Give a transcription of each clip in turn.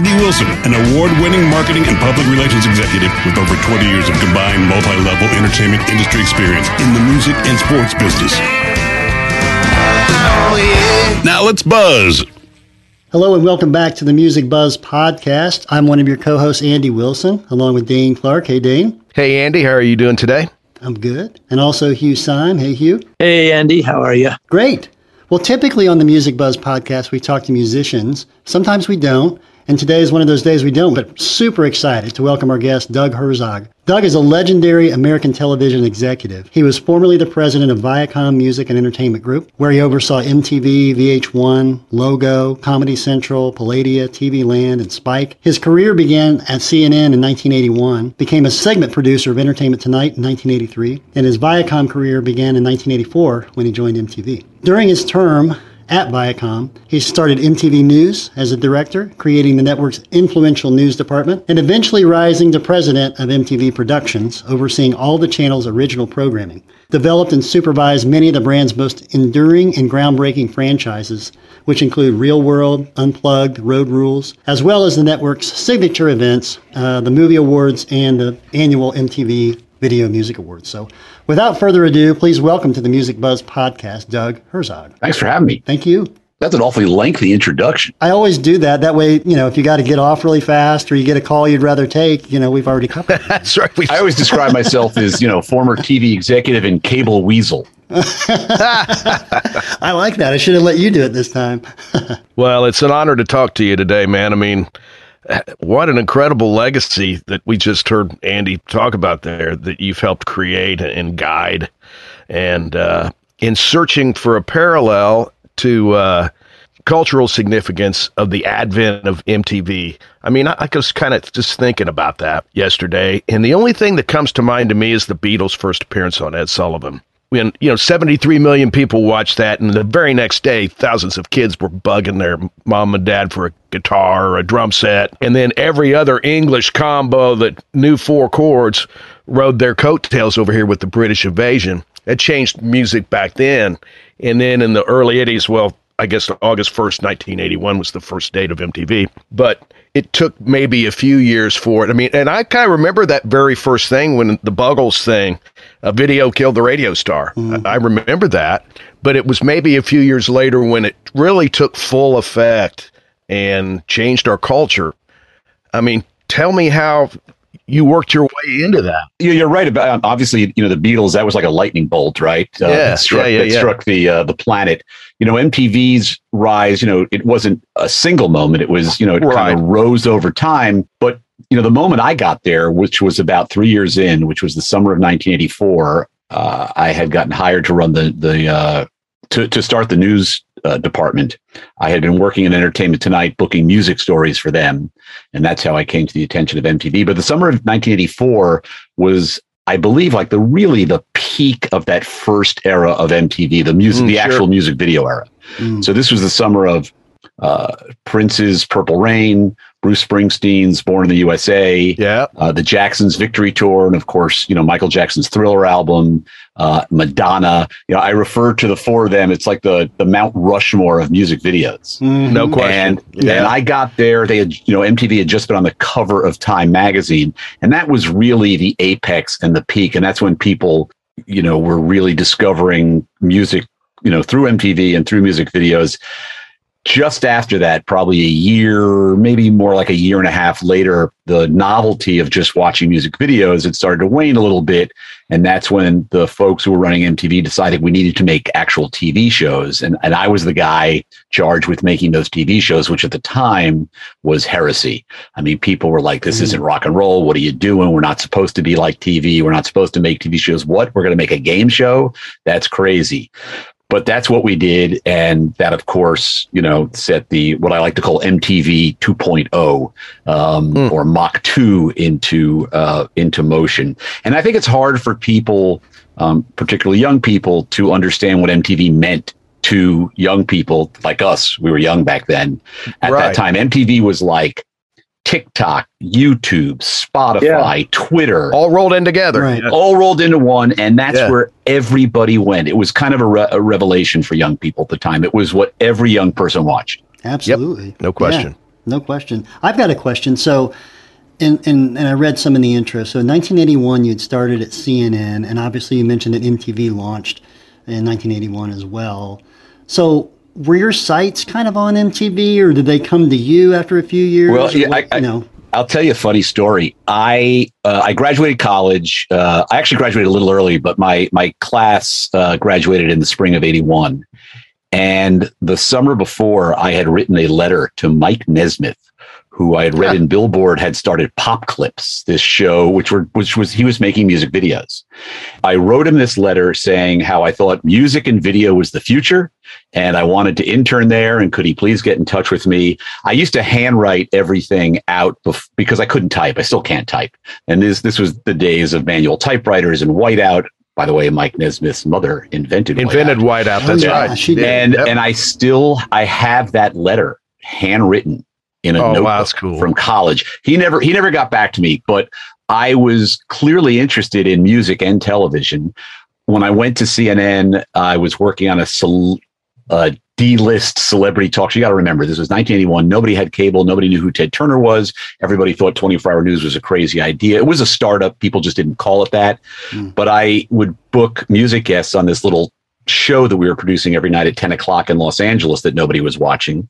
Andy Wilson, an award-winning marketing and public relations executive with over 20 years of combined multi-level entertainment industry experience in the music and sports business. Now let's buzz. Hello and welcome back to the Music Buzz podcast. I'm one of your co-hosts, Andy Wilson, along with Dane Clark. Hey, Dane. Hey, Andy, how are you doing today? I'm good. And also Hugh Syme. Hey, Hugh. Hey, Andy. How are you? Great. Well, typically on the Music Buzz podcast, we talk to musicians. Sometimes we don't. And today is one of those days we don't, but super excited to welcome our guest, Doug Herzog. Doug is a legendary American television executive. He was formerly the president of Viacom Music and Entertainment Group, where he oversaw MTV, VH1, Logo, Comedy Central, Palladia, TV Land, and Spike. His career began at CNN in 1981, became a segment producer of Entertainment Tonight in 1983, and his Viacom career began in 1984 when he joined MTV. During his term, at Viacom. He started MTV News as a director, creating the network's influential news department, and eventually rising to president of MTV Productions, overseeing all the channel's original programming. Developed and supervised many of the brand's most enduring and groundbreaking franchises, which include Real World, Unplugged, Road Rules, as well as the network's signature events, uh, the Movie Awards, and the annual MTV Video Music Awards. So, without further ado, please welcome to the Music Buzz podcast, Doug Herzog. Thanks for having me. Thank you. That's an awfully lengthy introduction. I always do that. That way, you know, if you got to get off really fast or you get a call you'd rather take, you know, we've already covered. That's right. We- I always describe myself as, you know, former TV executive and cable weasel. I like that. I should have let you do it this time. well, it's an honor to talk to you today, man. I mean, what an incredible legacy that we just heard Andy talk about there that you've helped create and guide. And uh, in searching for a parallel to uh, cultural significance of the advent of MTV, I mean, I, I was kind of just thinking about that yesterday. And the only thing that comes to mind to me is the Beatles' first appearance on Ed Sullivan when you know 73 million people watched that and the very next day thousands of kids were bugging their mom and dad for a guitar or a drum set. And then every other english combo that knew four chords rode their coattails over here with the british invasion. It changed music back then. And then in the early 80s well I guess August 1st, 1981 was the first date of MTV, but it took maybe a few years for it. I mean, and I kind of remember that very first thing when the Buggles thing, a video killed the radio star. Mm-hmm. I, I remember that, but it was maybe a few years later when it really took full effect and changed our culture. I mean, tell me how you worked your way into that. Yeah, you're right about um, obviously. You know, the Beatles that was like a lightning bolt, right? Uh, yeah, struck, yeah, yeah, yeah. struck the uh, the planet. You know, MTV's rise. You know, it wasn't a single moment. It was you know it right. kind of rose over time. But you know, the moment I got there, which was about three years in, which was the summer of 1984, uh, I had gotten hired to run the the uh, to to start the news uh, department. I had been working in Entertainment Tonight, booking music stories for them, and that's how I came to the attention of MTV. But the summer of 1984 was, I believe, like the really the peak of that first era of MTV, the music, mm, the sure. actual music video era. Mm. So this was the summer of uh, Prince's Purple Rain, Bruce Springsteen's Born in the USA, yeah, uh, the Jacksons Victory Tour, and of course, you know Michael Jackson's Thriller album, uh, Madonna. You know, I refer to the four of them. It's like the the Mount Rushmore of music videos. Mm-hmm. No question. And, yeah. and I got there. They had, you know, MTV had just been on the cover of Time magazine, and that was really the apex and the peak. And that's when people, you know, were really discovering music, you know, through MTV and through music videos just after that, probably a year, maybe more like a year and a half later, the novelty of just watching music videos had started to wane a little bit. And that's when the folks who were running MTV decided we needed to make actual TV shows. And, and I was the guy charged with making those TV shows, which at the time was heresy. I mean, people were like, this mm-hmm. isn't rock and roll. What are you doing? We're not supposed to be like TV. We're not supposed to make TV shows. What? We're going to make a game show? That's crazy but that's what we did and that of course you know set the what i like to call mtv 2.0 um, mm. or mach 2 into uh, into motion and i think it's hard for people um, particularly young people to understand what mtv meant to young people like us we were young back then at right. that time mtv was like TikTok, YouTube, Spotify, yeah. Twitter, all rolled in together, right. all rolled into one, and that's yeah. where everybody went. It was kind of a, re- a, revelation for young people at the time. It was what every young person watched. Absolutely, yep. no question, yeah, no question. I've got a question. So, and, and and I read some in the intro. So, in 1981, you'd started at CNN, and obviously, you mentioned that MTV launched in 1981 as well. So, were your sights kind of on MTV, or did they come to you after a few years? Well, yeah, what, I, you know. I'll tell you a funny story. I uh, I graduated college. Uh, I actually graduated a little early, but my my class uh, graduated in the spring of '81. And the summer before, I had written a letter to Mike Nesmith, who I had read yeah. in Billboard had started Pop Clips, this show, which were which was he was making music videos. I wrote him this letter saying how I thought music and video was the future, and I wanted to intern there. And could he please get in touch with me? I used to handwrite everything out bef- because I couldn't type. I still can't type. And this this was the days of manual typewriters and whiteout. By the way, Mike Nesmith's mother invented invented whiteout. whiteout that's oh, yeah, right. She did. And yep. and I still I have that letter handwritten in a oh, notebook wow, cool. from college. He never he never got back to me, but I was clearly interested in music and television. When I went to CNN, I was working on a, a D-list celebrity talk. Show. You got to remember, this was 1981. Nobody had cable. Nobody knew who Ted Turner was. Everybody thought 24-hour news was a crazy idea. It was a startup. People just didn't call it that. Mm. But I would book music guests on this little show that we were producing every night at 10 o'clock in Los Angeles that nobody was watching.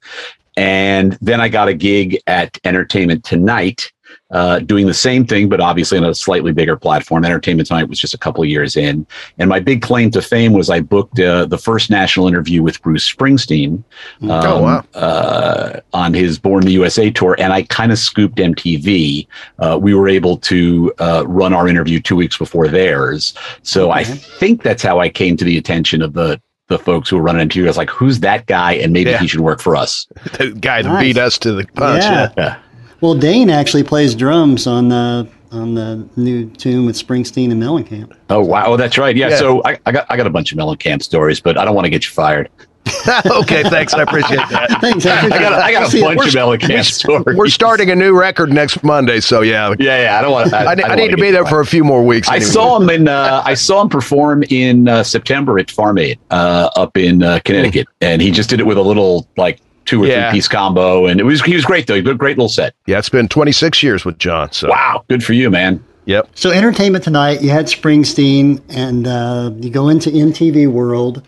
And then I got a gig at Entertainment Tonight, uh, doing the same thing, but obviously on a slightly bigger platform. Entertainment Tonight was just a couple of years in. And my big claim to fame was I booked uh, the first national interview with Bruce Springsteen um, oh, wow. uh, on his Born in the USA tour. And I kind of scooped MTV. Uh, we were able to uh, run our interview two weeks before theirs. So okay. I think that's how I came to the attention of the the folks who are running into you. I was like, who's that guy? And maybe yeah. he should work for us. the guy nice. to beat us to the punch. Yeah. yeah. Well, Dane actually plays drums on the on the new tune with Springsteen and Mellencamp. Oh wow, oh, that's right. Yeah. yeah. So I, I, got I got a bunch of Mellencamp stories, but I don't want to get you fired. okay, thanks. I appreciate that. thanks. I, I got, I got a bunch of Mellencamp stories. We're starting a new record next Monday, so yeah. Yeah, yeah. I don't want. I, I, I need to be there for a few more weeks. I anyway. saw him in. Uh, I saw him perform in uh, September at Farm Aid uh, up in uh, Connecticut, mm. and he just did it with a little like two or yeah. three piece combo, and it was he was great though. He did a great little set. Yeah, it's been 26 years with John. So wow, good for you, man. Yep. So entertainment tonight, you had Springsteen, and uh, you go into MTV World.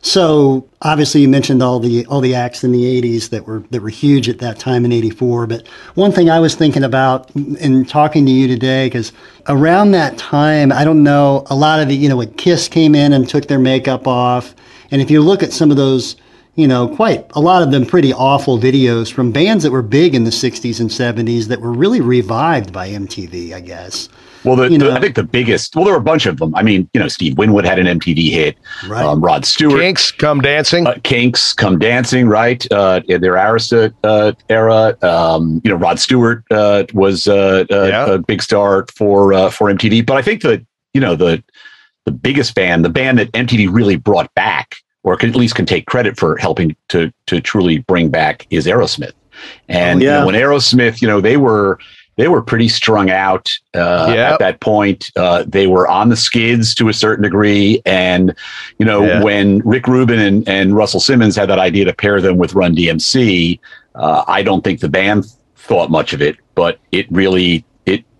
So obviously you mentioned all the all the acts in the 80s that were that were huge at that time in 84 but one thing I was thinking about in talking to you today cuz around that time I don't know a lot of the you know when Kiss came in and took their makeup off and if you look at some of those you know quite a lot of them pretty awful videos from bands that were big in the 60s and 70s that were really revived by MTV I guess well, the, the, I think the biggest, well, there were a bunch of them. I mean, you know, Steve Winwood had an MTV hit. Right. Um, Rod Stewart. Kinks, Come Dancing. Uh, Kinks, Come Dancing, right? Uh, in their Arista uh, era. Um, you know, Rod Stewart uh, was uh, uh, yeah. a big star for for MTV. But I think that, you know, the the biggest band, the band that MTV really brought back, or can, at least can take credit for helping to to truly bring back, is Aerosmith. And oh, yeah. you know, when Aerosmith, you know, they were they were pretty strung out uh, yep. at that point. Uh, they were on the skids to a certain degree, and you know yeah. when Rick Rubin and, and Russell Simmons had that idea to pair them with Run DMC, uh, I don't think the band thought much of it, but it really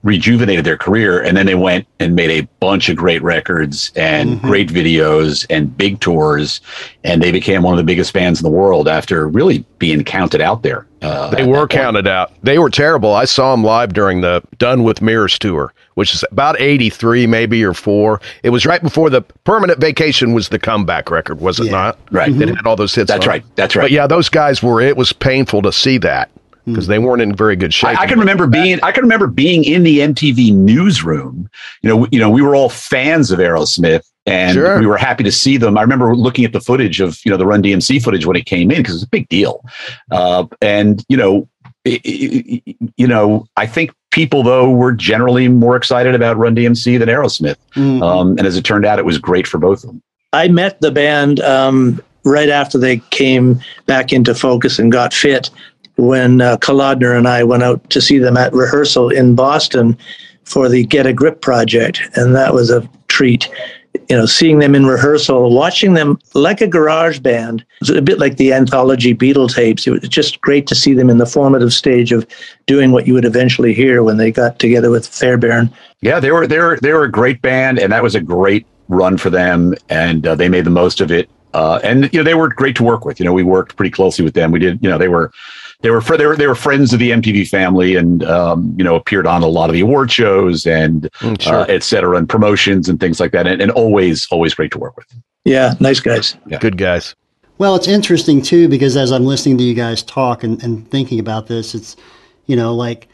rejuvenated their career and then they went and made a bunch of great records and mm-hmm. great videos and big tours and they became one of the biggest bands in the world after really being counted out there uh, they were counted out. They were terrible. I saw them live during the done with mirrors tour which is about 83 maybe or 4 it was right before the permanent vacation was the comeback record was it yeah. not? Right. Mm-hmm. it had all those hits that's right. That's right. But yeah those guys were it was painful to see that because they weren't in very good shape. I, I can remember being I can remember being in the MTV newsroom. You know, you know, we were all fans of Aerosmith and sure. we were happy to see them. I remember looking at the footage of you know the Run DMC footage when it came in because it's a big deal. Uh, and you know, it, it, you know, I think people though were generally more excited about Run DMC than Aerosmith. Mm-hmm. Um, and as it turned out, it was great for both of them. I met the band um, right after they came back into focus and got fit when uh, Kalodner and I went out to see them at rehearsal in Boston for the Get a Grip project, and that was a treat. You know, seeing them in rehearsal, watching them like a garage band, a bit like the anthology Beatle tapes. It was just great to see them in the formative stage of doing what you would eventually hear when they got together with Fairbairn. Yeah, they were they were they were a great band, and that was a great run for them, and uh, they made the most of it. Uh, and you know, they were great to work with. You know, we worked pretty closely with them. We did, you know, they were they were they were they were friends of the MTV family, and um, you know appeared on a lot of the award shows and mm, sure. uh, et cetera, and promotions and things like that, and, and always always great to work with. Yeah, nice guys. Yeah. Good guys. Well, it's interesting too because as I'm listening to you guys talk and, and thinking about this, it's you know like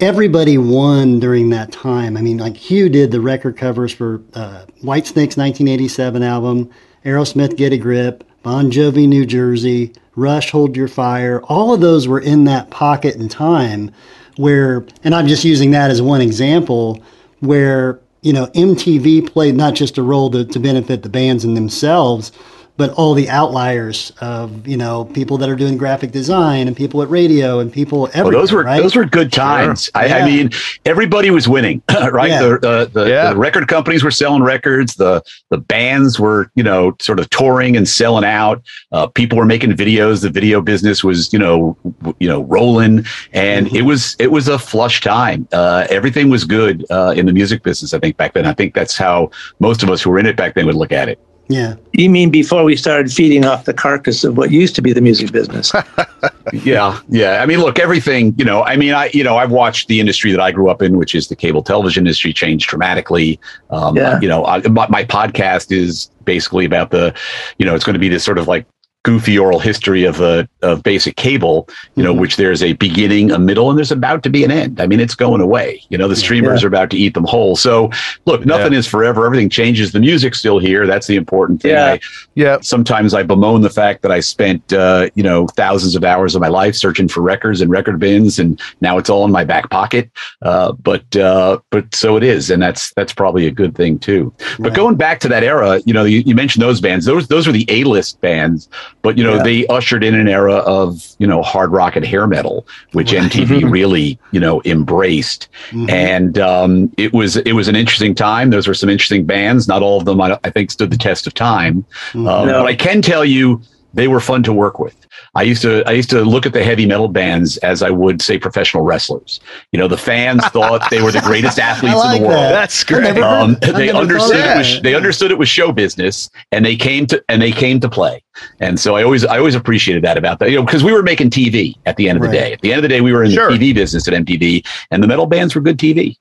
everybody won during that time. I mean, like Hugh did the record covers for uh, Whitesnake's 1987 album, Aerosmith Get a Grip, Bon Jovi New Jersey, Rush Hold Your Fire. All of those were in that pocket in time where, and I'm just using that as one example, where, you know, MTV played not just a role to, to benefit the bands and themselves, but all the outliers of you know people that are doing graphic design and people at radio and people everywhere. Well, those were right? those were good times. Sure. I, yeah. I, mean, everybody was winning, right? Yeah. The, uh, the, yeah. the, record companies were selling records. The the bands were you know sort of touring and selling out. Uh, people were making videos. The video business was you know you know rolling, and mm-hmm. it was it was a flush time. Uh, everything was good uh, in the music business. I think back then. I think that's how most of us who were in it back then would look at it. Yeah. You mean before we started feeding off the carcass of what used to be the music business? yeah. Yeah. I mean, look, everything, you know, I mean, I, you know, I've watched the industry that I grew up in, which is the cable television industry change dramatically. Um, yeah. You know, I, my, my podcast is basically about the, you know, it's going to be this sort of like goofy oral history of a of basic cable, you know, mm-hmm. which there's a beginning, a middle, and there's about to be an end. I mean, it's going away. You know, the streamers yeah. are about to eat them whole. So, look, nothing yeah. is forever. Everything changes. The music's still here. That's the important thing. Yeah. I, yeah. Sometimes I bemoan the fact that I spent, uh, you know, thousands of hours of my life searching for records and record bins, and now it's all in my back pocket. Uh, but uh, but so it is, and that's that's probably a good thing too. But going back to that era, you know, you, you mentioned those bands. Those those were the A list bands but you know, yeah. they ushered in an era of you know hard rock and hair metal, which right. MTV really you know embraced, mm-hmm. and um, it was it was an interesting time. Those were some interesting bands. Not all of them, I, I think, stood the test of time. Mm-hmm. Um, no. But I can tell you, they were fun to work with. I used to I used to look at the heavy metal bands as I would say professional wrestlers. You know, the fans thought they were the greatest athletes like in the world. That. That's great. Um, they understood it was they understood it was show business, and they came to and they came to play. And so I always I always appreciated that about that. You know, because we were making TV at the end of the day. At the end of the day, we were in sure. the TV business at MTV, and the metal bands were good TV.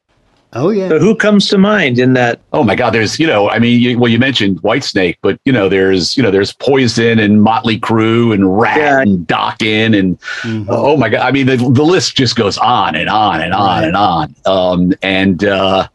Oh yeah. So who comes to mind in that? Oh my God, there's you know, I mean, you, well, you mentioned Whitesnake, but you know, there's you know, there's Poison and Motley Crue and Ratt yeah. and Dokken and mm-hmm. oh my God, I mean, the, the list just goes on and on and on right. and on. Um, and uh,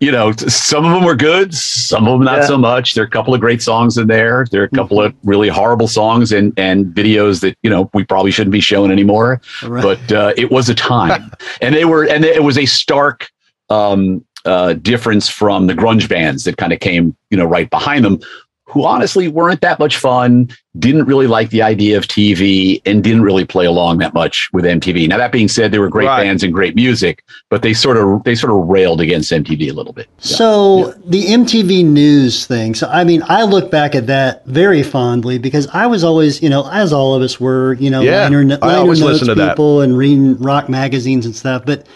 you know, some of them were good, some of them not yeah. so much. There are a couple of great songs in there. There are a couple mm-hmm. of really horrible songs and and videos that you know we probably shouldn't be showing anymore. Right. But uh, it was a time, and they were, and it was a stark um, uh, difference from the grunge bands that kind of came, you know, right behind them, who honestly weren't that much fun, didn't really like the idea of TV, and didn't really play along that much with MTV. Now that being said, they were great right. bands and great music, but they sort of they sort of railed against MTV a little bit. Yeah. So yeah. the MTV News thing. So I mean, I look back at that very fondly because I was always, you know, as all of us were, you know, yeah, liner, liner I always listen to people that. and reading rock magazines and stuff, but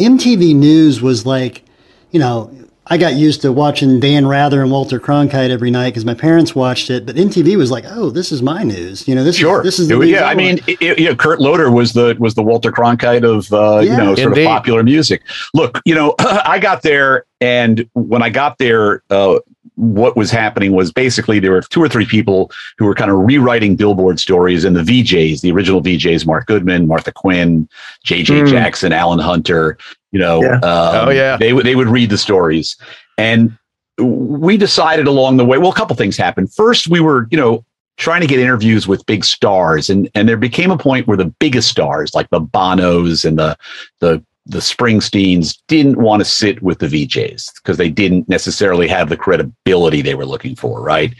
MTV News was like, you know, I got used to watching Dan Rather and Walter Cronkite every night because my parents watched it. But MTV was like, "Oh, this is my news." You know, this sure. is this is the it, yeah. I, I mean, it, you know, Kurt Loder was the was the Walter Cronkite of uh, yeah. you know sort Indeed. of popular music. Look, you know, I got there, and when I got there, uh, what was happening was basically there were two or three people who were kind of rewriting Billboard stories, and the VJs, the original VJs, Mark Goodman, Martha Quinn, J.J. Mm. Jackson, Alan Hunter, you know, yeah. Um, oh yeah, they would they would read the stories, and we decided along the way. Well, a couple things happened. First, we were you know trying to get interviews with big stars, and and there became a point where the biggest stars like the Bonos and the the the Springsteens didn't want to sit with the VJs because they didn't necessarily have the credibility they were looking for, right?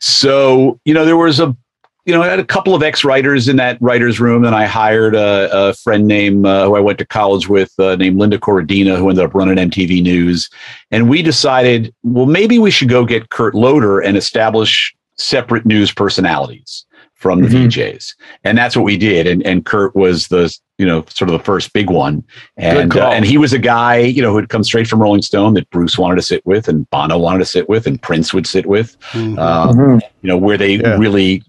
So, you know, there was a you know, I had a couple of ex writers in that writer's room, and I hired a, a friend named uh, who I went to college with, uh, named Linda Corradina, who ended up running MTV News. And we decided, well, maybe we should go get Kurt Loder and establish separate news personalities from the mm-hmm. VJs, and that's what we did. And and Kurt was the you know, sort of the first big one. And uh, and he was a guy, you know, who had come straight from Rolling Stone that Bruce wanted to sit with, and Bono wanted to sit with, and Prince would sit with. Mm-hmm. Um, mm-hmm. You know, where they yeah. really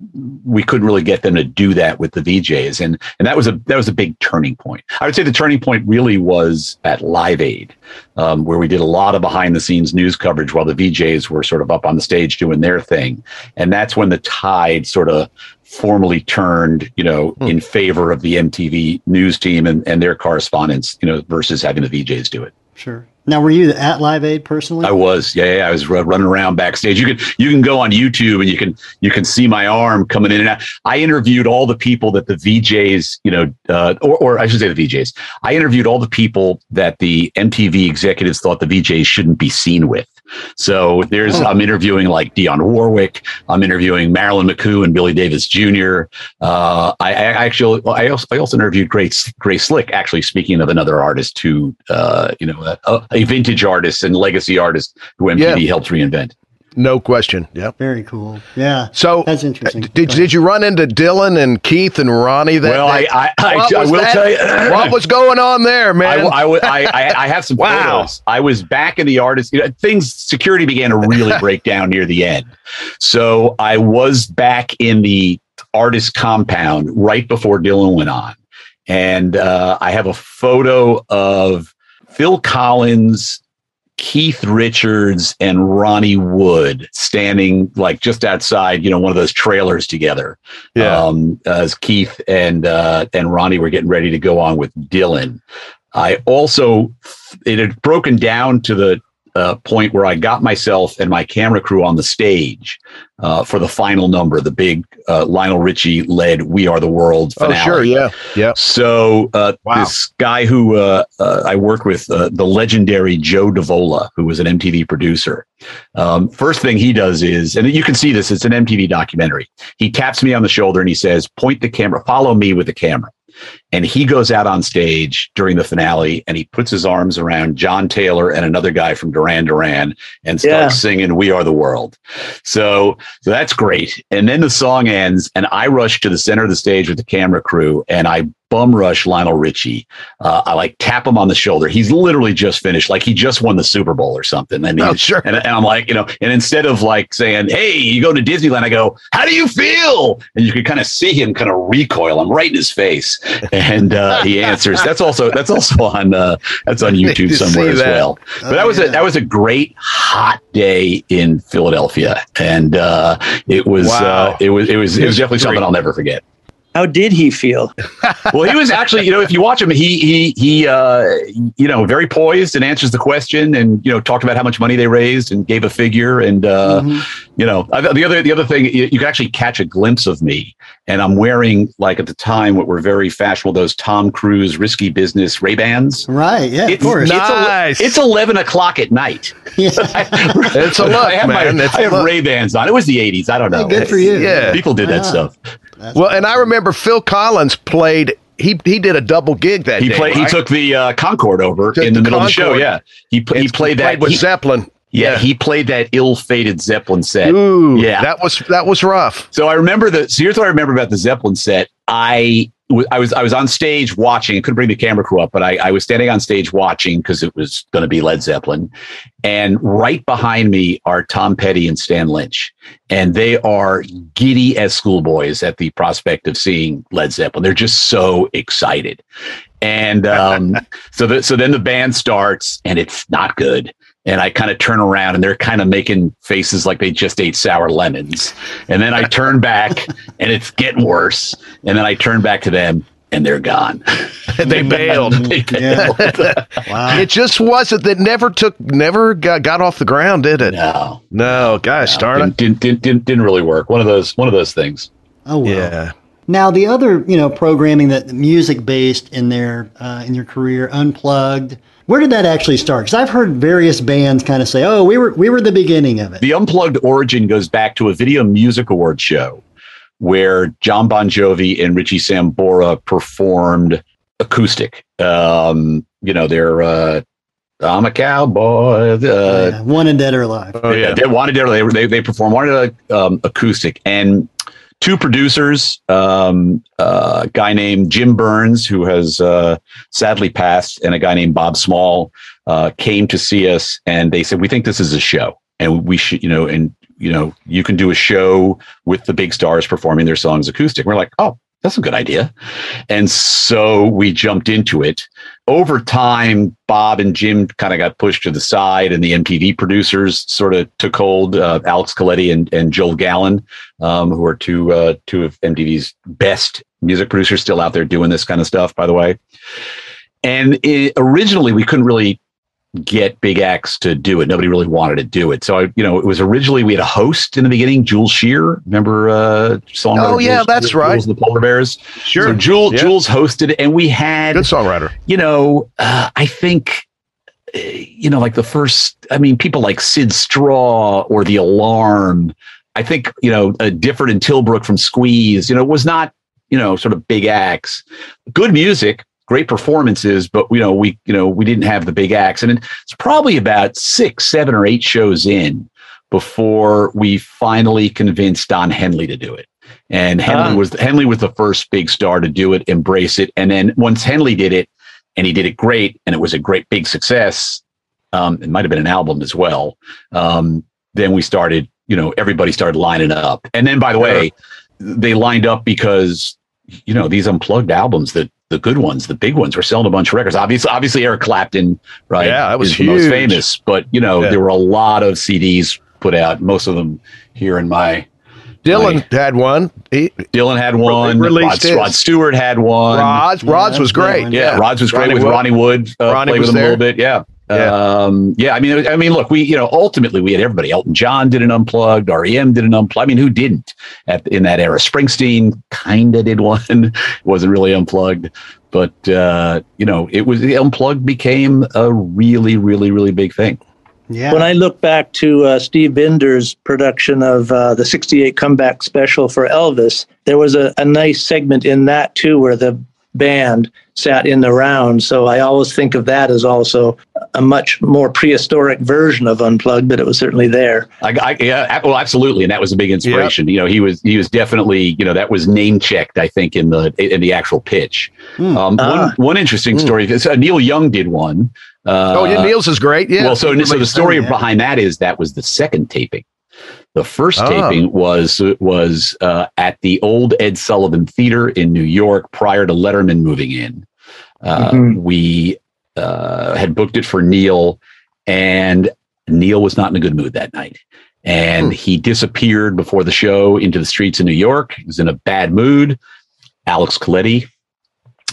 we couldn't really get them to do that with the VJs, and and that was a that was a big turning point. I would say the turning point really was at Live Aid, um, where we did a lot of behind the scenes news coverage while the VJs were sort of up on the stage doing their thing, and that's when the tide sort of formally turned, you know, hmm. in favor of the MTV news team and, and their correspondents, you know, versus having the VJs do it. Sure. Now, were you at Live Aid personally? I was. Yeah, yeah I was running around backstage. You can you can go on YouTube and you can you can see my arm coming in and out. I interviewed all the people that the VJs, you know, uh, or or I should say the VJs. I interviewed all the people that the MTV executives thought the VJs shouldn't be seen with. So there's, oh. I'm interviewing like Dionne Warwick. I'm interviewing Marilyn McCoo and Billy Davis Jr. Uh, I, I, actually, I also, I also interviewed Grace, Grace Slick, actually speaking of another artist who, uh, you know, a, a, vintage artist and legacy artist who MTV yeah. helped reinvent. No question. Yep. Very cool. Yeah. So that's interesting. Did, did you run into Dylan and Keith and Ronnie? That well, I I, I, I will that? tell you what was going on there, man. I, I, I, I have some wow. photos. I was back in the artist. You know, things security began to really break down near the end, so I was back in the artist compound right before Dylan went on, and uh, I have a photo of Phil Collins Keith Richards and Ronnie Wood standing like just outside, you know, one of those trailers together. Yeah. Um, as Keith and uh, and Ronnie were getting ready to go on with Dylan. I also it had broken down to the uh, point where I got myself and my camera crew on the stage uh, for the final number, the big uh, Lionel Richie led "We Are the World" finale. Oh, sure, yeah, yeah. So uh, wow. this guy who uh, uh, I worked with, the legendary Joe Davola, who was an MTV producer. Um, first thing he does is, and you can see this; it's an MTV documentary. He taps me on the shoulder and he says, "Point the camera, follow me with the camera." And he goes out on stage during the finale and he puts his arms around John Taylor and another guy from Duran Duran and starts yeah. singing We Are the World. So, so that's great. And then the song ends and I rush to the center of the stage with the camera crew and I bum rush Lionel Richie. Uh, I like tap him on the shoulder. He's literally just finished, like he just won the Super Bowl or something. And, oh, sure. and, and, I'm like, you know, and instead of like saying, "Hey, you go to Disneyland," I go, "How do you feel?" And you can kind of see him kind of recoil. I'm right in his face, and uh, he answers. That's also that's also on uh, that's on YouTube somewhere as well. But oh, that was yeah. a that was a great hot day in Philadelphia, and uh, it was uh, wow. it was it was it was definitely something I'll never forget. How did he feel? well, he was actually, you know, if you watch him, he he he, uh, you know, very poised and answers the question, and you know, talked about how much money they raised and gave a figure, and uh, mm-hmm. you know, the other the other thing, you, you can actually catch a glimpse of me, and I'm wearing like at the time what were very fashionable those Tom Cruise risky business Ray Bans. Right. Yeah. It's, of course. Nice. It's, it's eleven o'clock at night. Yeah. it's a look, I have man. My, I have Ray Bans on. It was the '80s. I don't know. Hey, good for you. Yeah. People did that stuff. That's well, and I remember Phil Collins played. He he did a double gig that he day. Played, right? He took the uh, Concorde over in the, the middle Concorde. of the show. Yeah, he he played, played that with he, Zeppelin. Yeah, yeah, he played that ill-fated Zeppelin set. Ooh, yeah, that was that was rough. So I remember the. So here's what I remember about the Zeppelin set. I I was I was on stage watching. I couldn't bring the camera crew up, but I, I was standing on stage watching because it was going to be Led Zeppelin, and right behind me are Tom Petty and Stan Lynch, and they are giddy as schoolboys at the prospect of seeing Led Zeppelin. They're just so excited, and um, so the, so then the band starts, and it's not good and I kind of turn around and they're kind of making faces like they just ate sour lemons. And then I turn back and it's getting worse. And then I turn back to them and they're gone. they bailed. they bailed. wow. It just wasn't that never took never got, got off the ground, did it? No. No, gosh, no, darn it. Didn't, didn't, didn't, didn't really work. One of those one of those things. Oh well. Yeah. Now the other, you know, programming that music based in their uh, in your career, unplugged, where did that actually start? Because I've heard various bands kind of say, "Oh, we were we were the beginning of it." The unplugged origin goes back to a Video Music Award show where Jon Bon Jovi and Richie Sambora performed acoustic. Um, you know, they're uh, I'm a cowboy. Uh, oh, yeah. Wanted Dead or Alive. Oh yeah, they wanted Dead. They they they performed wanted um, acoustic and two producers, um, uh, a guy named Jim Burns, who has uh, sadly passed, and a guy named Bob Small uh, came to see us, and they said, "We think this is a show, and we should, you know, and you know, you can do a show with the big stars performing their songs acoustic." We're like, "Oh, that's a good idea. And so we jumped into it. Over time, Bob and Jim kind of got pushed to the side, and the MTV producers sort of took hold. Uh, Alex Coletti and, and Joel Gallen, um, who are two uh, two of MTV's best music producers, still out there doing this kind of stuff. By the way, and it, originally we couldn't really get Big X to do it. Nobody really wanted to do it. So, I, you know, it was originally we had a host in the beginning, Jules Shear. Remember uh song? Oh yeah, Jules, that's Jules, right. Jules the Polar Bears. Sure. So Jules yeah. Jules hosted, and we had good songwriter. You know, uh, I think. Uh, you know, like the first, I mean, people like Syd Straw or The Alarm. I think, you know, a Difford and Tilbrook from Squeeze, you know, was not, you know, sort of big acts. Good music, great performances, but you know, we you know we didn't have the big acts, and it's probably about six, seven, or eight shows in before we finally convinced Don Henley to do it. And Henley uh. was Henley was the first big star to do it, embrace it, and then once Henley did it, and he did it great, and it was a great big success. Um, it might have been an album as well. Um, then we started, you know, everybody started lining up, and then by the way, they lined up because you know these unplugged albums that the good ones, the big ones, were selling a bunch of records. Obviously, obviously Eric Clapton, right? Yeah, that was is huge. the most famous. But you know, yeah. there were a lot of CDs put out. Most of them here in my. Dylan my, had one. He, Dylan had one. Rod, Rod, Stewart had one. Rods, Rods yeah, was great. Yeah, yeah, Rods was great Ronnie with Wood. Ronnie Wood. Uh, Ronnie played with him there. a little bit. Yeah. Yeah. Um, yeah, I mean, I mean, look, we, you know, ultimately we had everybody. Elton John did an unplugged, REM did an unplugged. I mean, who didn't at, in that era? Springsteen kind of did one, wasn't really unplugged, but uh, you know, it was the unplugged became a really, really, really big thing. Yeah. When I look back to uh, Steve Binder's production of uh, the 68 comeback special for Elvis, there was a, a nice segment in that too where the band sat in the round. So I always think of that as also a much more prehistoric version of Unplugged, but it was certainly there. I, I, yeah, well, absolutely, and that was a big inspiration. Yep. You know, he was he was definitely you know that was name checked. I think in the in the actual pitch. Mm. Um, uh, one one interesting mm. story. Uh, Neil Young did one. Uh, oh, yeah, Neil's is great. Yeah. Well, so so the story behind that is that was the second taping. The first oh. taping was was uh, at the old Ed Sullivan Theater in New York prior to Letterman moving in. Uh, mm-hmm. We uh, had booked it for Neil, and Neil was not in a good mood that night. And hmm. he disappeared before the show into the streets of New York. He was in a bad mood. Alex Coletti,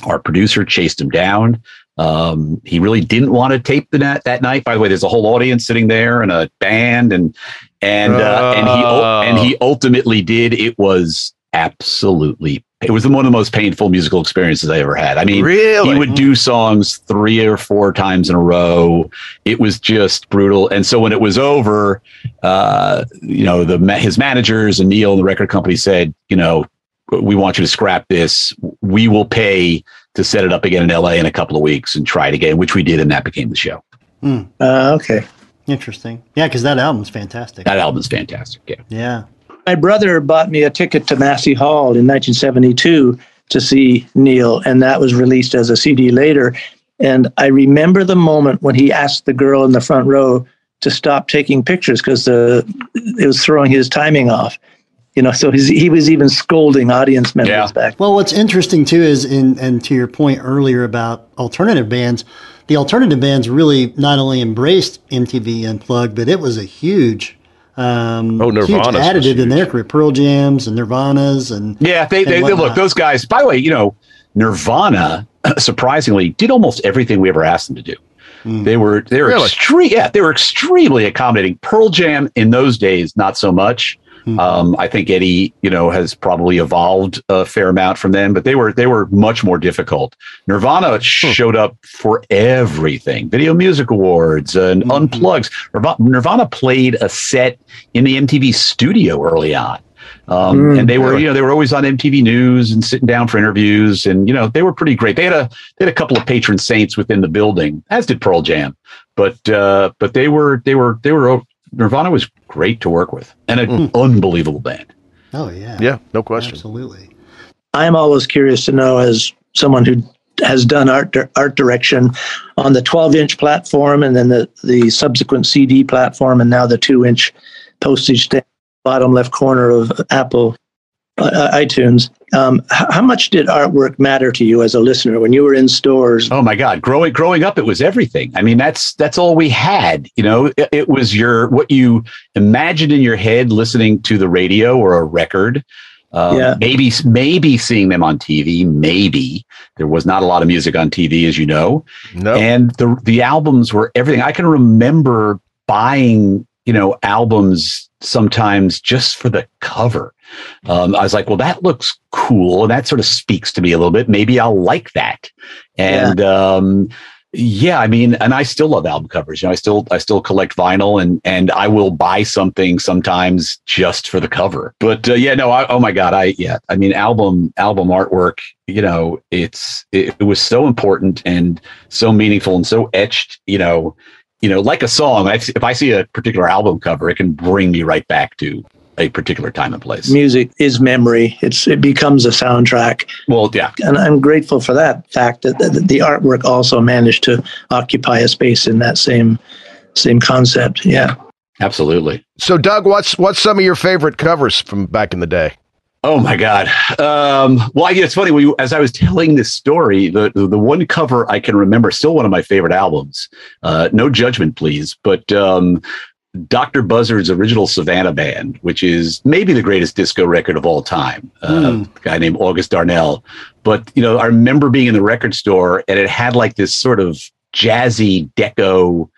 our producer, chased him down. Um, he really didn't want to tape the net that night. By the way, there's a whole audience sitting there and a band, and and uh, and he and he oh. ultimately did. It was absolutely. It was one of the most painful musical experiences I ever had. I mean, really? he would do songs three or four times in a row. It was just brutal. And so when it was over, uh, you know, the his managers and Neil and the record company said, you know, we want you to scrap this. We will pay to set it up again in LA in a couple of weeks and try it again, which we did, and that became the show. Mm. Uh, okay. Interesting. Yeah, because that album's fantastic. That album's fantastic. Yeah. Yeah. My brother bought me a ticket to Massey Hall in 1972 to see Neil, and that was released as a CD later. And I remember the moment when he asked the girl in the front row to stop taking pictures because the it was throwing his timing off. You know, so his, he was even scolding audience members yeah. back. Well, what's interesting too is, in and to your point earlier about alternative bands, the alternative bands really not only embraced MTV Unplugged, but it was a huge um, oh, huge additive in their career. Pearl Jams and Nirvanas and yeah, they, they, they, look those guys. By the way, you know, Nirvana surprisingly did almost everything we ever asked them to do. Mm. They were they were really? extreme. Yeah, they were extremely accommodating. Pearl Jam in those days, not so much. Mm-hmm. Um, I think Eddie, you know, has probably evolved a fair amount from them, but they were they were much more difficult. Nirvana hmm. showed up for everything: Video Music Awards and mm-hmm. unplugs. Nirvana played a set in the MTV studio early on. Um, mm, and they were, you know, they were always on MTV News and sitting down for interviews, and you know, they were pretty great. They had a they had a couple of patron saints within the building, as did Pearl Jam, but uh, but they were they were they were Nirvana was great to work with and an mm. unbelievable band. Oh yeah, yeah, no question, absolutely. I am always curious to know, as someone who has done art art direction on the 12 inch platform and then the the subsequent CD platform and now the two inch postage stamp bottom left corner of Apple uh, iTunes. Um, how much did artwork matter to you as a listener when you were in stores? Oh my God, growing growing up, it was everything. I mean, that's that's all we had. You know, it, it was your what you imagined in your head listening to the radio or a record. Um, yeah. Maybe maybe seeing them on TV. Maybe there was not a lot of music on TV, as you know. No. And the the albums were everything. I can remember buying you know albums sometimes just for the cover. Um, I was like, well, that looks cool. And that sort of speaks to me a little bit. Maybe I'll like that. And, yeah. um, yeah, I mean, and I still love album covers. You know, I still I still collect vinyl, and and I will buy something sometimes just for the cover. But uh, yeah, no, I, oh my god, I yeah, I mean, album album artwork. You know, it's it, it was so important and so meaningful and so etched. You know, you know, like a song, if I see a particular album cover, it can bring me right back to a particular time and place. Music is memory. It's it becomes a soundtrack. Well, yeah, and I'm grateful for that fact that, that the artwork also managed to occupy a space in that same same concept. Yeah, absolutely. So, Doug, what's what's some of your favorite covers from back in the day? Oh my God! Um, well, I, it's funny. We, as I was telling this story, the, the, the one cover I can remember, still one of my favorite albums. Uh, no judgment, please. But um, Dr. Buzzard's original Savannah Band, which is maybe the greatest disco record of all time. Uh, mm. A guy named August Darnell. But you know, I remember being in the record store, and it had like this sort of jazzy deco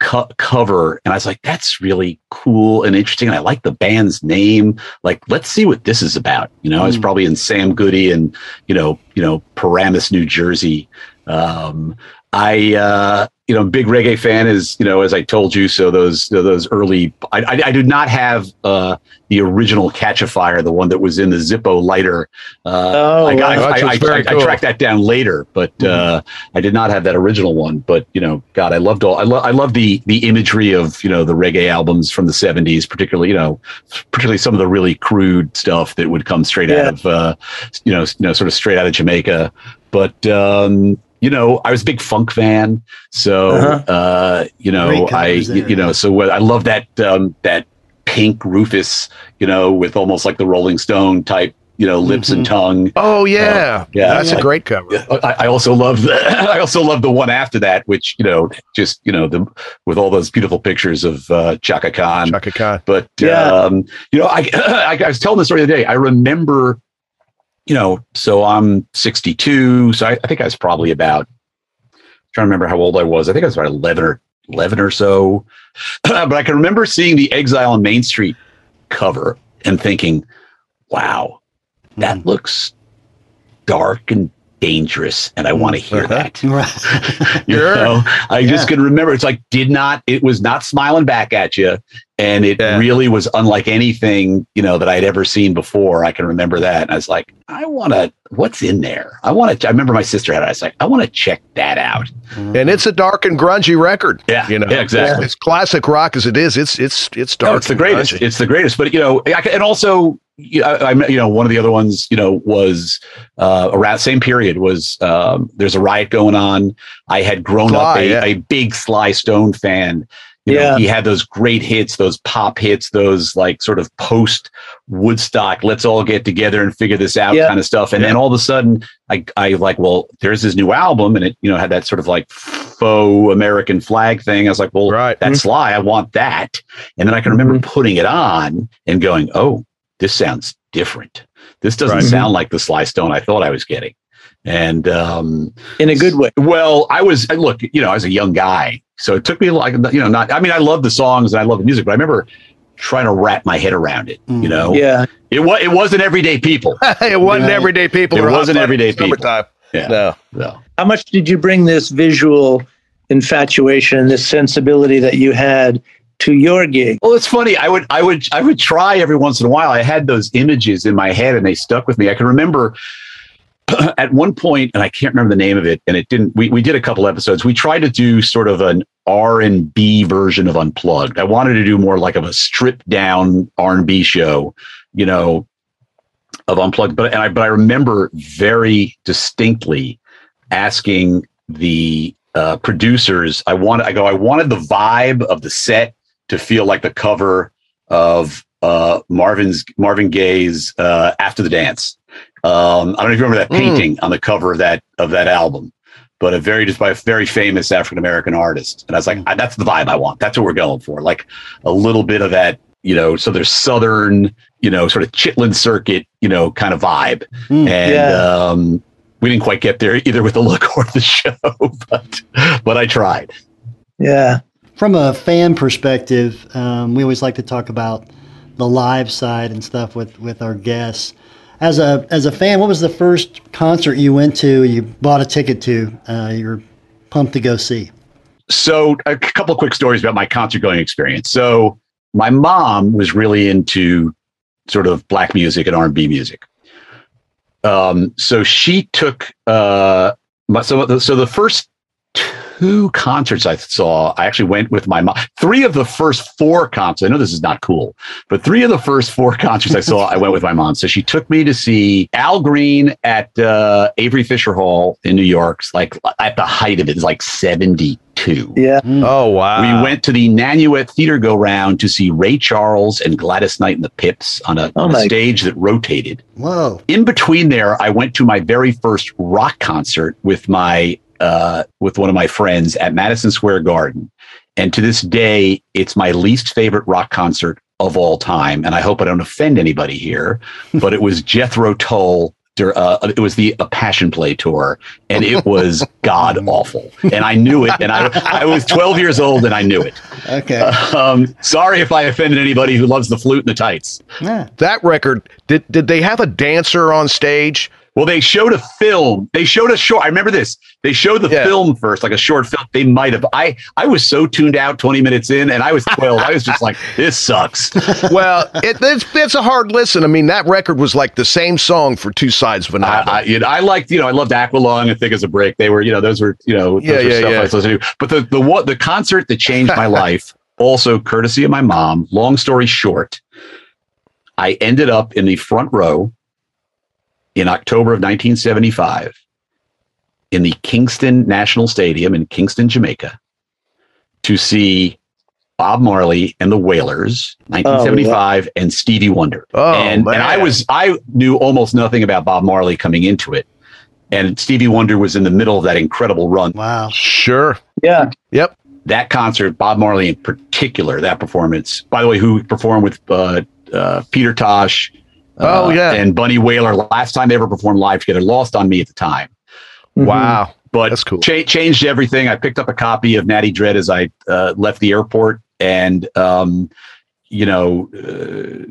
co- cover and i was like that's really cool and interesting and i like the band's name like let's see what this is about you know mm. i was hmm. probably in sam goody and you know you know paramus new jersey um, I, uh, you know, big reggae fan is, you know, as I told you, so those those early, I, I, I did not have uh, the original Catch a Fire, the one that was in the Zippo lighter. Uh, oh, I, got, I, I, I, cool. I, tracked that down later, but mm-hmm. I did not have that original one. But you know, God, I loved all, I love, I love the the imagery of you know the reggae albums from the '70s, particularly you know, particularly some of the really crude stuff that would come straight yeah. out of, uh, you know, you know, sort of straight out of Jamaica. But um, you know, I was a big funk fan, so uh-huh. uh, you know, I there, you know, so I love that um, that pink Rufus, you know, with almost like the Rolling Stone type, you know, lips mm-hmm. and tongue. Oh yeah, uh, yeah, that's a great cover. I, I also love the I also love the one after that, which you know, just you know, the with all those beautiful pictures of uh, Chaka Khan. Chaka Khan. But yeah. um, you know, I, I I was telling the story the other day. I remember you know, so I'm 62. So I, I think I was probably about, I'm trying to remember how old I was. I think I was about 11 or 11 or so. but I can remember seeing the Exile on Main Street cover and thinking, wow, that mm. looks dark and dangerous and I want to hear uh-huh. that. you know, I yeah. just can remember it's like did not it was not smiling back at you and it yeah. really was unlike anything, you know, that I'd ever seen before. I can remember that. And I was like, I want to what's in there? I want to I remember my sister had it. I was like, I want to check that out. Mm-hmm. And it's a dark and grungy record. Yeah. You know. Yeah, exactly. It's classic rock as it is. It's it's it's dark. No, it's the greatest. Grungy. It's the greatest. But you know, and also you know, I, you know, one of the other ones, you know, was uh, around same period was um, there's a riot going on. I had grown Sly, up a, yeah. a, big Sly Stone fan. You yeah. know, he had those great hits, those pop hits, those like sort of post Woodstock, let's all get together and figure this out yeah. kind of stuff. And yeah. then all of a sudden, I, I like, well, there's this new album, and it, you know, had that sort of like faux American flag thing. I was like, well, right. that's mm-hmm. Sly. I want that. And then I can remember mm-hmm. putting it on and going, oh, this sounds different. This doesn't right. sound like the Sly Stone I thought I was getting. And um, in a good way. Well, I was, look, you know, I was a young guy. So it took me like, you know, not, I mean, I love the songs and I love the music, but I remember trying to wrap my head around it, you mm. know? Yeah. It was, it wasn't everyday people. it wasn't everyday people. It wasn't everyday people. Summertime. Yeah. No. No. How much did you bring this visual infatuation and this sensibility that you had to your gig? Well, it's funny. I would, I would, I would try every once in a while. I had those images in my head, and they stuck with me. I can remember at one point, and I can't remember the name of it, and it didn't. We we did a couple episodes. We tried to do sort of an R and B version of Unplugged. I wanted to do more like of a stripped down R and B show, you know, of Unplugged. But and I but I remember very distinctly asking the uh, producers. I wanted. I go. I wanted the vibe of the set to feel like the cover of uh, Marvin's Marvin Gaye's uh, "After the Dance." Um, I don't know if you remember that hmm. painting mm. on the cover of that of that album, but a very just by a very famous African American artist. And I was like, I, that's the vibe I want. That's what we're going for. Like a little bit of that, you know. So there's southern, you know, sort of Chitlin circuit, you know, kind of vibe. Mm, and yeah. um, we didn't quite get there either with the look or the show, but but I tried. Yeah. From a fan perspective, um, we always like to talk about the live side and stuff with with our guests. As a as a fan, what was the first concert you went to? You bought a ticket to? Uh, you're pumped to go see. So, a couple quick stories about my concert going experience. So, my mom was really into sort of black music and R and B music. Um, so she took uh, my, so the, so the first two concerts I saw, I actually went with my mom. Three of the first four concerts, I know this is not cool, but three of the first four concerts I saw, I went with my mom. So she took me to see Al Green at uh, Avery Fisher Hall in New York, like at the height of it, it's like 72. Yeah. Mm. Oh, wow. We went to the Nanuet Theater go round to see Ray Charles and Gladys Knight and the Pips on a, oh on a stage that rotated. Whoa. In between there, I went to my very first rock concert with my uh, with one of my friends at Madison Square Garden. And to this day, it's my least favorite rock concert of all time. And I hope I don't offend anybody here, but it was Jethro Tull. Uh, it was the a Passion Play tour, and it was god awful. And I knew it. And I, I was 12 years old, and I knew it. Okay. Um, sorry if I offended anybody who loves the flute and the tights. Yeah. That record did did they have a dancer on stage? Well, they showed a film. They showed a short. I remember this. They showed the yeah. film first, like a short film. They might have. I I was so tuned out 20 minutes in, and I was 12. I was just like, this sucks. well, it, it's it's a hard listen. I mean, that record was like the same song for two sides of an album. I, I, you know, I liked, you know, I loved Aqualung and Thick as a Brick. They were, you know, those were, you know, yeah, yeah, stuff yeah. I was listening to. But the the what the concert that changed my life, also courtesy of my mom. Long story short, I ended up in the front row in October of 1975 in the Kingston National Stadium in Kingston, Jamaica, to see Bob Marley and the Wailers, 1975, oh, yeah. and Stevie Wonder. Oh, and, and I was I knew almost nothing about Bob Marley coming into it. And Stevie Wonder was in the middle of that incredible run. Wow. Sure. Yeah. Yep. That concert, Bob Marley in particular, that performance, by the way, who performed with uh, uh, Peter Tosh, Oh uh, yeah, and Bunny Wailer. Last time they ever performed live together, lost on me at the time. Mm-hmm. Wow, but that's cool. Cha- changed everything. I picked up a copy of Natty Dread as I uh, left the airport, and um, you know, uh,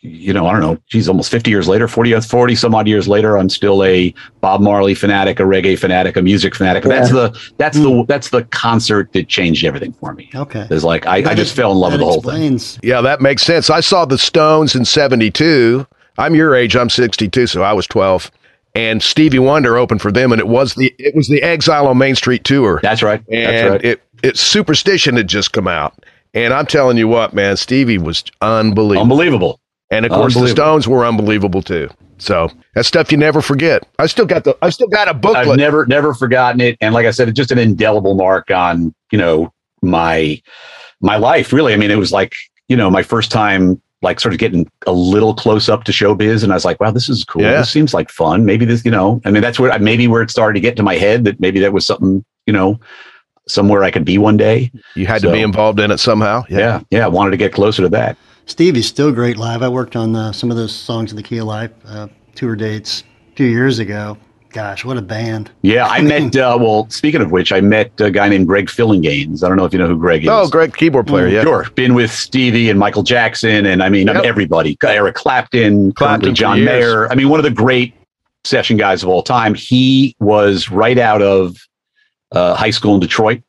you know, I don't know, geez, almost 50 years later, 40, 40 some odd years later, I'm still a Bob Marley fanatic, a reggae fanatic, a music fanatic. Yeah. That's the, that's mm. the, hmm. that's the concert that changed everything for me. Okay. It's like, I, I just fell in love with the whole explains. thing. Yeah, that makes sense. I saw the Stones in 72. I'm your age. I'm 62. So I was 12 and Stevie Wonder opened for them, and it was the it was the Exile on Main Street tour. That's right. And That's right. it it Superstition had just come out, and I'm telling you what, man, Stevie was unbelievable. Unbelievable. And of course, the Stones were unbelievable too. So that's stuff you never forget. I still got the I still got a booklet. I've never never forgotten it. And like I said, it's just an indelible mark on, you know, my my life, really. I mean, it was like, you know, my first time like sort of getting a little close up to showbiz. And I was like, wow, this is cool. Yeah. This seems like fun. Maybe this, you know, I mean, that's where maybe where it started to get to my head that maybe that was something, you know, somewhere I could be one day. You had so, to be involved in it somehow. Yeah. yeah. Yeah. I wanted to get closer to that. Steve is still great live. I worked on uh, some of those songs in the Key of Life uh, tour dates a few years ago. Gosh, what a band! Yeah, I met. Uh, well, speaking of which, I met a guy named Greg Phillinganes. I don't know if you know who Greg is. Oh, Greg, keyboard player. Mm, yeah, sure. Been with Stevie and Michael Jackson, and I mean, yep. everybody. Eric Clapton, Clapton John Mayer. I mean, one of the great session guys of all time. He was right out of uh, high school in Detroit.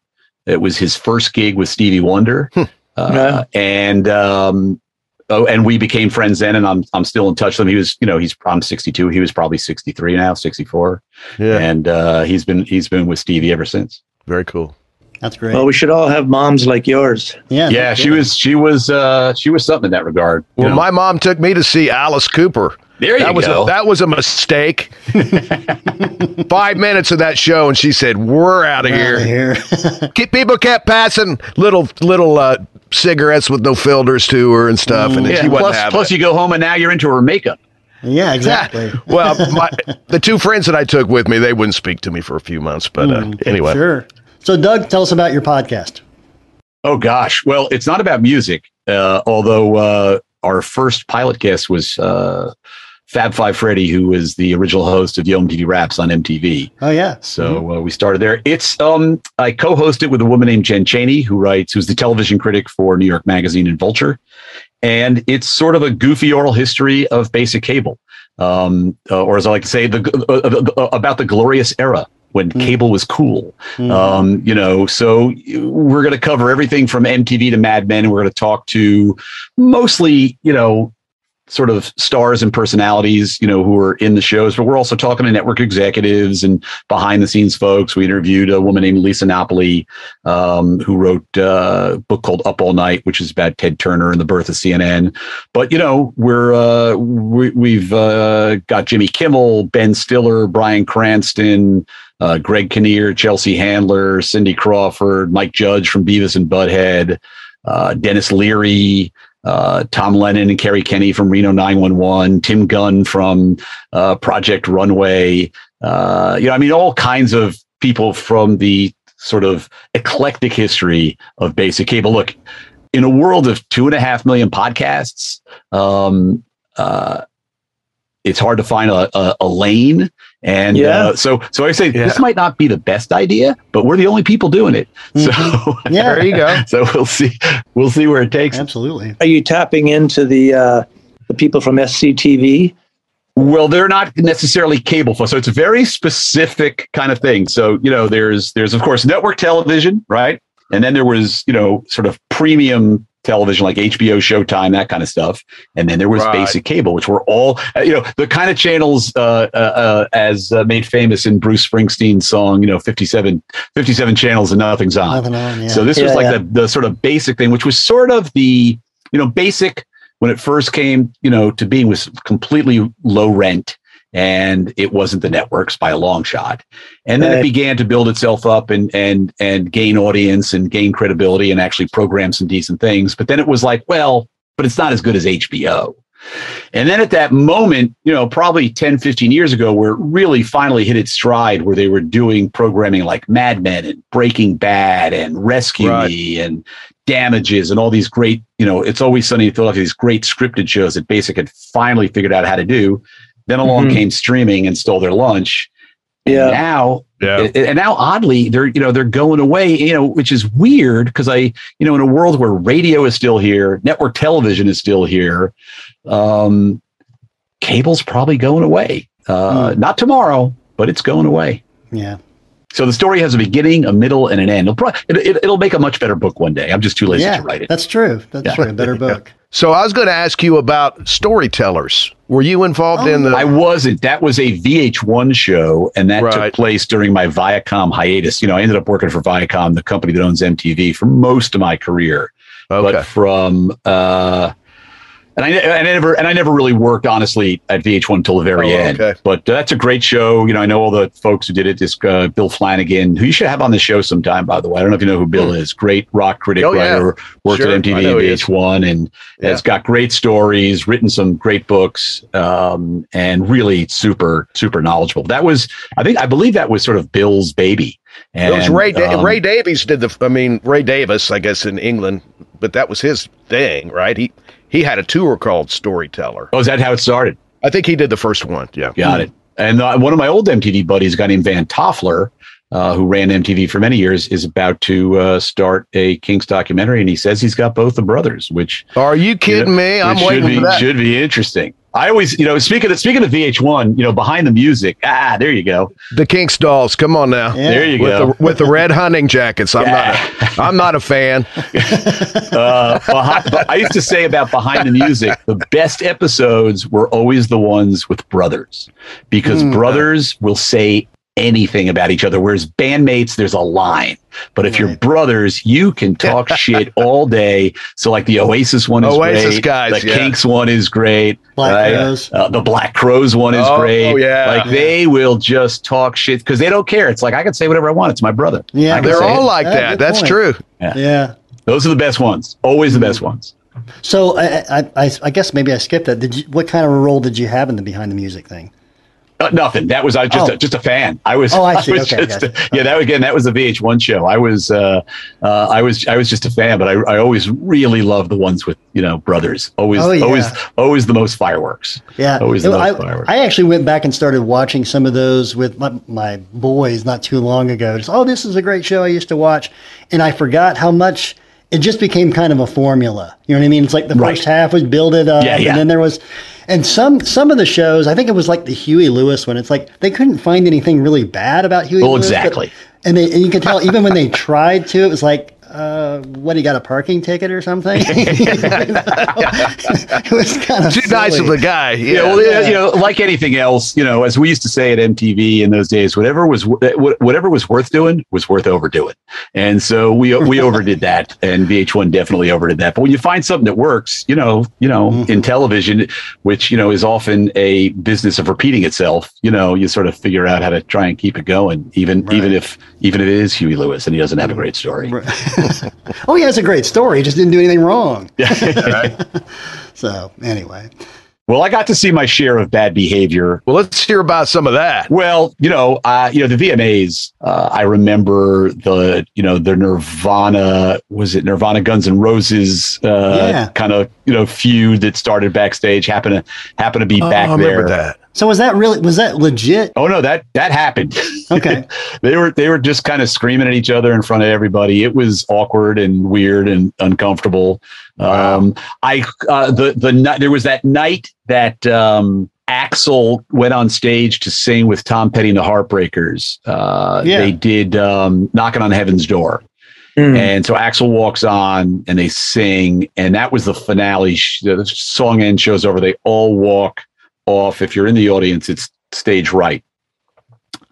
It was his first gig with Stevie Wonder. Hmm. Uh, yeah. And um, oh, and we became friends then, and I'm I'm still in touch with him. He was, you know, he's I'm 62. He was probably 63 now, 64. Yeah. And uh, he's been he's been with Stevie ever since. Very cool. That's great. Well, we should all have moms like yours. Yeah. Yeah. She was she was uh, she was something in that regard. Well, know? my mom took me to see Alice Cooper. There you that was go. A, that was a mistake. Five minutes of that show, and she said, "We're out of here." here. People kept passing little little uh, cigarettes with no filters to her and stuff, mm, and yeah. she wasn't plus, plus you go home and now you're into her makeup. Yeah, exactly. well, my, the two friends that I took with me, they wouldn't speak to me for a few months. But uh, mm, anyway, sure. So, Doug, tell us about your podcast. Oh gosh, well, it's not about music, uh, although uh, our first pilot guest was uh, Fab Five Freddy, who was the original host of Yo MTV Raps on MTV. Oh yeah. So mm-hmm. uh, we started there. It's um I co-host it with a woman named Jen Chaney, who writes, who's the television critic for New York Magazine and Vulture, and it's sort of a goofy oral history of basic cable, um, uh, or as I like to say, the uh, uh about the glorious era when mm. cable was cool. Mm. Um, you know, so we're going to cover everything from MTV to Mad Men, and we're going to talk to mostly, you know, sort of stars and personalities, you know, who are in the shows, but we're also talking to network executives and behind the scenes folks. We interviewed a woman named Lisa Napoli, um, who wrote uh, a book called Up All Night, which is about Ted Turner and the birth of CNN. But, you know, we're, uh, we, have uh, got Jimmy Kimmel, Ben Stiller, Bryan Cranston, uh, Greg Kinnear, Chelsea Handler, Cindy Crawford, Mike Judge from Beavis and Butthead, uh, Denis Leary, uh, Tom Lennon and Kerri Kenney from Reno 911, Tim Gunn from uh, Project Runway. Uh, you know, I mean, all kinds of people from the sort of eclectic history of basic cable. Look, in a world of two and a half million podcasts, um, uh, it's hard to find a, a, a lane. And yeah. Uh, so, so I say yeah. this might not be the best idea, but we're the only people doing it. Mm-hmm. So yeah, there you go. So we'll see, we'll see where it takes. Absolutely. Are you tapping into the uh, the people from SCTV? Well, they're not necessarily cable folks, so it's a very specific kind of thing. So you know, there's there's of course network television, right? And then there was you know sort of premium television like HBO, Showtime, that kind of stuff. And then there was right. basic cable, which were all, uh, you know, the kind of channels uh, uh, uh as uh, made famous in Bruce Springsteen's song, you know, 57, 57 channels and nothing's on. Nothing on yeah. So this yeah, was like yeah. the, the sort of basic thing, which was sort of the, you know, basic when it first came, you know, to being was completely low rent and it wasn't the networks by a long shot. And then right. it began to build itself up and and and gain audience and gain credibility and actually program some decent things. But then it was like, well, but it's not as good as HBO. And then at that moment, you know, probably 10, 15 years ago, where it really finally hit its stride, where they were doing programming like Mad Men and Breaking Bad and Rescue right. Me and Damages and all these great, you know, it's always sunny in Philadelphia, these great scripted shows that Basic had finally figured out how to do. Then along mm-hmm. came streaming and stole their lunch. Yeah. And now, yeah. and now oddly, they're you know they're going away. You know, which is weird because I you know in a world where radio is still here, network television is still here, um, cable's probably going away. Uh, mm. Not tomorrow, but it's going away. Yeah. So the story has a beginning, a middle, and an end. It'll, probably, it, will it, make a much better book one day. I'm just too lazy yeah, to write it. That's true. That's yeah. true. A better book. So I was going to ask you about storytellers. Were you involved oh, in the? I wasn't. That was a VH1 show, and that right. took place during my Viacom hiatus. You know, I ended up working for Viacom, the company that owns MTV, for most of my career. Okay. But from uh, And I, and I never and I never really worked honestly at VH1 until the very Oh, end. okay. But uh, that's a great show. You know, I know all the folks who did it. This uh, Bill Flanagan, who you should have on the show sometime. By the way, I don't know if you know who Bill is. Great rock critic, Hmm. Oh, yeah. writer, worked Sure, at MTV and. VH1, and Yeah. has got great stories. Written some great books, um, and really super super knowledgeable. That was, I think, I believe that was sort of Bill's baby. And, it was Ray. Da- um, Ray Davies did the. I mean, Ray Davis, I guess, in England, but that was his thing, right? He he had a tour called Storyteller. Oh, is that how it started? I think he did the first one. Yeah. Got it. And uh, one of my old MTV buddies, a guy named Van Toffler, uh, who ran MTV for many years, is about to uh, start a Kinks documentary, and he says he's got both the brothers, which Are you kidding you know, me? I'm waiting should be should be interesting. I always, you know, speaking of speaking of VH1, you know, behind the music, ah, there you go, The Kinks dolls. Come on now. Yeah. there you With go. the with the red hunting jackets. I'm Yeah. not. A, I'm not a fan. uh, behind, I used to say about behind the music, the best episodes were always the ones with brothers because Hmm. brothers will say anything about each other, whereas bandmates, there's a line. But if you're brothers, you can talk shit all day. So, like the Oasis one is Oasis great. guys, the yeah. Kinks one is great. Black right? Crowes. Uh, the Black Crowes one is Oh, great. oh, yeah. Like they will just talk shit because they don't care. It's like I can say whatever I want. It's my brother. Yeah, They're all it. like Yeah, that. That's point. true. Yeah. Those are the best ones. Always the best ones. So I, I, I, I guess maybe I skipped that. Did you? What kind of a role did you have in the behind the music thing? Uh, nothing. That was I just Oh. a, just a fan. I was. Oh, I see. was Okay, just gotcha. yeah, that again. That was a VH1 show. I was. Uh, uh, I was. I was just a fan, but I, I always really loved the ones with you know brothers. Always. Oh, yeah. Always. Always the most fireworks. Yeah, Always the It- most I, fireworks. I actually went back and started watching some of those with my, my boys not too long ago. Just oh, this is a great show I used to watch, and I forgot how much it just became kind of a formula. You know what I mean? It's like the Right. first half was build it up, Yeah, yeah. and then there was, and some some of the shows. I think it was like the Huey Lewis one. It's like they couldn't find anything really bad about Huey. Well, Lewis, but- exactly. and they and you can tell even when they tried to, it was like. Uh, what he got a parking ticket or something? it was kind of Too nice of a guy. Yeah. Yeah, well, yeah, you know, like anything else, you know, as we used to say at MTV in those days, whatever was whatever was worth doing was worth overdoing, and so we we overdid that, and VH1 definitely overdid that. But when you find something that works, you know, you know, Mm-hmm. in television, which you know is often a business of repeating itself, you know, you sort of figure out how to try and keep it going, even even if even if it is Huey Lewis and he doesn't have a great story. oh, he has a great story. He just didn't do anything wrong. so anyway, Well, I got to see my share of bad behavior well, let's hear about some of that. Well, you know, uh, you know the VMAs. Uh, I remember the, you know, the Nirvana was it Nirvana Guns and Roses uh, Yeah. kind of you know feud that started backstage. Happened to happen to be Oh, back I there. remember that. so was that really was that legit? Oh no, that that happened. Okay. they were they were just kind of screaming at each other in front of everybody. It was awkward and weird and uncomfortable. Um, I uh, the the night there was that night that um, Axl went on stage to sing with Tom Petty and the Heartbreakers. Uh, Yeah. They did um, "Knocking on Heaven's Door." Hmm. And so Axl walks on and they sing, and that was the finale. The song end shows over. They all walk off. If you're in the audience, it's stage right.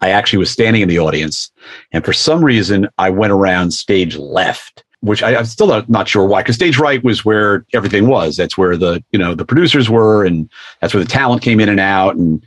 I actually was standing in the audience, and for some reason, I went around stage left, which I, I'm still not, not sure why. Because stage right was where everything was. That's where the you know the producers were, and that's where the talent came in and out. And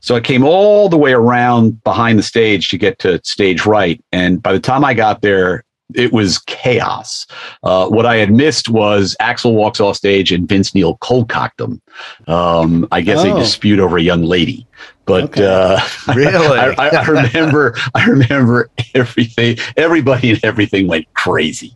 so I came all the way around behind the stage to get to stage right. And by the time I got there, it was chaos. Uh, what I had missed was Axl walks off stage and Vince Neil cold cocked him. Um, I guess Oh. a dispute over a young lady. But Okay. uh, Really? I, I, I remember, I remember everything. Everybody and everything went crazy.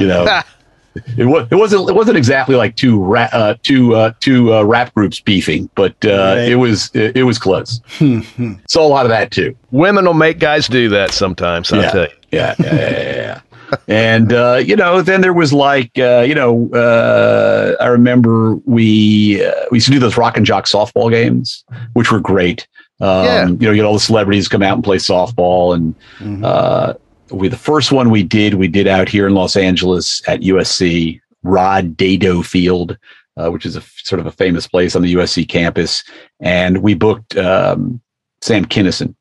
You know, it was it wasn't it wasn't exactly like two ra- uh, two uh, two uh, rap groups beefing, but uh, Right. it was it, it was close. Saw a lot of that too. Women will make guys do that sometimes. I'll Yeah. tell you. Yeah, yeah, yeah, yeah, yeah. And uh, you know, then there was like uh, you know, uh, I remember we uh, we used to do those rock and jock softball games, which were great. Um, Yeah. You know, you get all the celebrities come out and play softball, and uh, we the first one we did we did out here in Los Angeles at USC Rod Dedeaux Field, uh, which is a sort of a famous place on the USC campus, and we booked um, Sam Kinison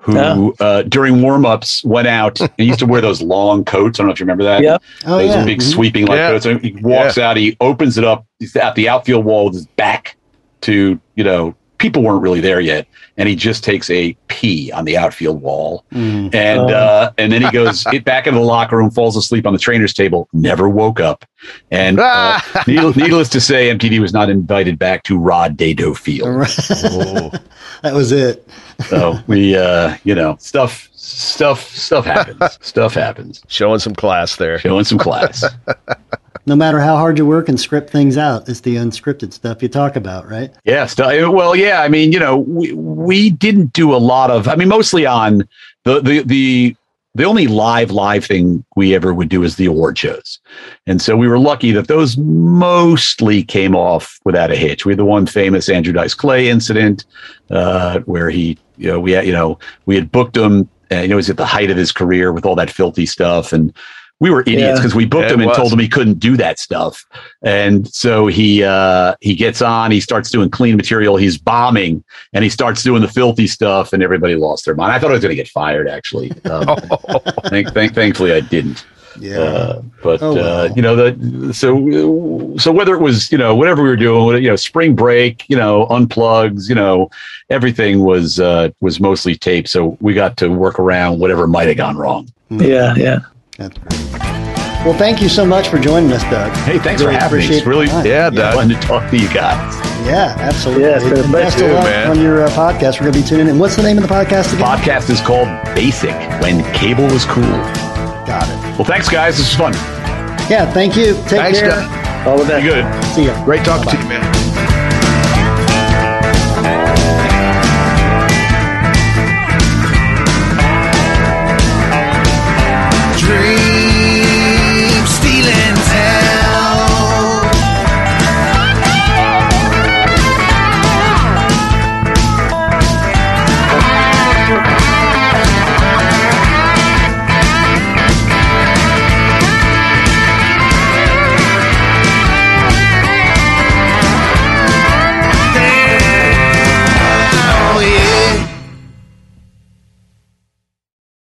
who uh, during warm-ups went out and used to wear those long coats. I don't know if you remember that. Yep. Oh, those yeah. big Mhm. sweeping like Yeah. coats. And he walks out, he opens it up, he's at the outfield wall with his back to, you know, people weren't really there yet. And he just takes a pee on the outfield wall. Mm. And Oh. uh, and then he goes back into the locker room, falls asleep on the trainer's table, never woke up. And uh, needless, needless to say, MTV was not invited back to Rod Dedeaux Field. Oh. that was it. So we, uh, you know, stuff, stuff, stuff happens. stuff happens. Showing some class there. Showing some class. No matter how hard you work and script things out, it's the unscripted stuff you talk about, right? Yeah. Well, yeah. I mean, you know, we, we didn't do a lot of, I mean, mostly on the, the, the, the only live live thing we ever would do is the award shows. And so we were lucky that those mostly came off without a hitch. We had the one famous Andrew Dice Clay incident, uh, where he, you know, we had, you know, we had booked him, and, you know, he was at the height of his career with all that filthy stuff. And we were idiots Yeah. because we booked Yeah, him it and told him he couldn't do that stuff. And so he uh, he gets on, he starts doing clean material, he's bombing, and he starts doing the filthy stuff, and everybody lost their mind. I thought I was going to get fired, actually. Um, thank, thank, thankfully, I didn't. Yeah. Uh, but Oh, uh, you know the so so whether it was you know whatever we were doing, you know spring break, you know unplugs, you know everything was uh, was mostly taped, so we got to work around whatever might have gone wrong. Yeah, yeah. That's great. Well, thank you so much for joining us, Doug. Hey, thanks Really for having me. It's really the time. Yeah, yeah, Doug. fun to talk to you guys. Yeah, absolutely. Yeah, it's been a And best pleasure, of luck man. on your uh, podcast. We're going to be tuning in. What's the name of the podcast again? Podcast is called Basic When Cable Was Cool. Got it. Well, thanks guys. This was fun. Yeah, thank you. Take Thanks, care. Doug. All the best. Be good. See ya. Great talking Bye-bye. to you, man.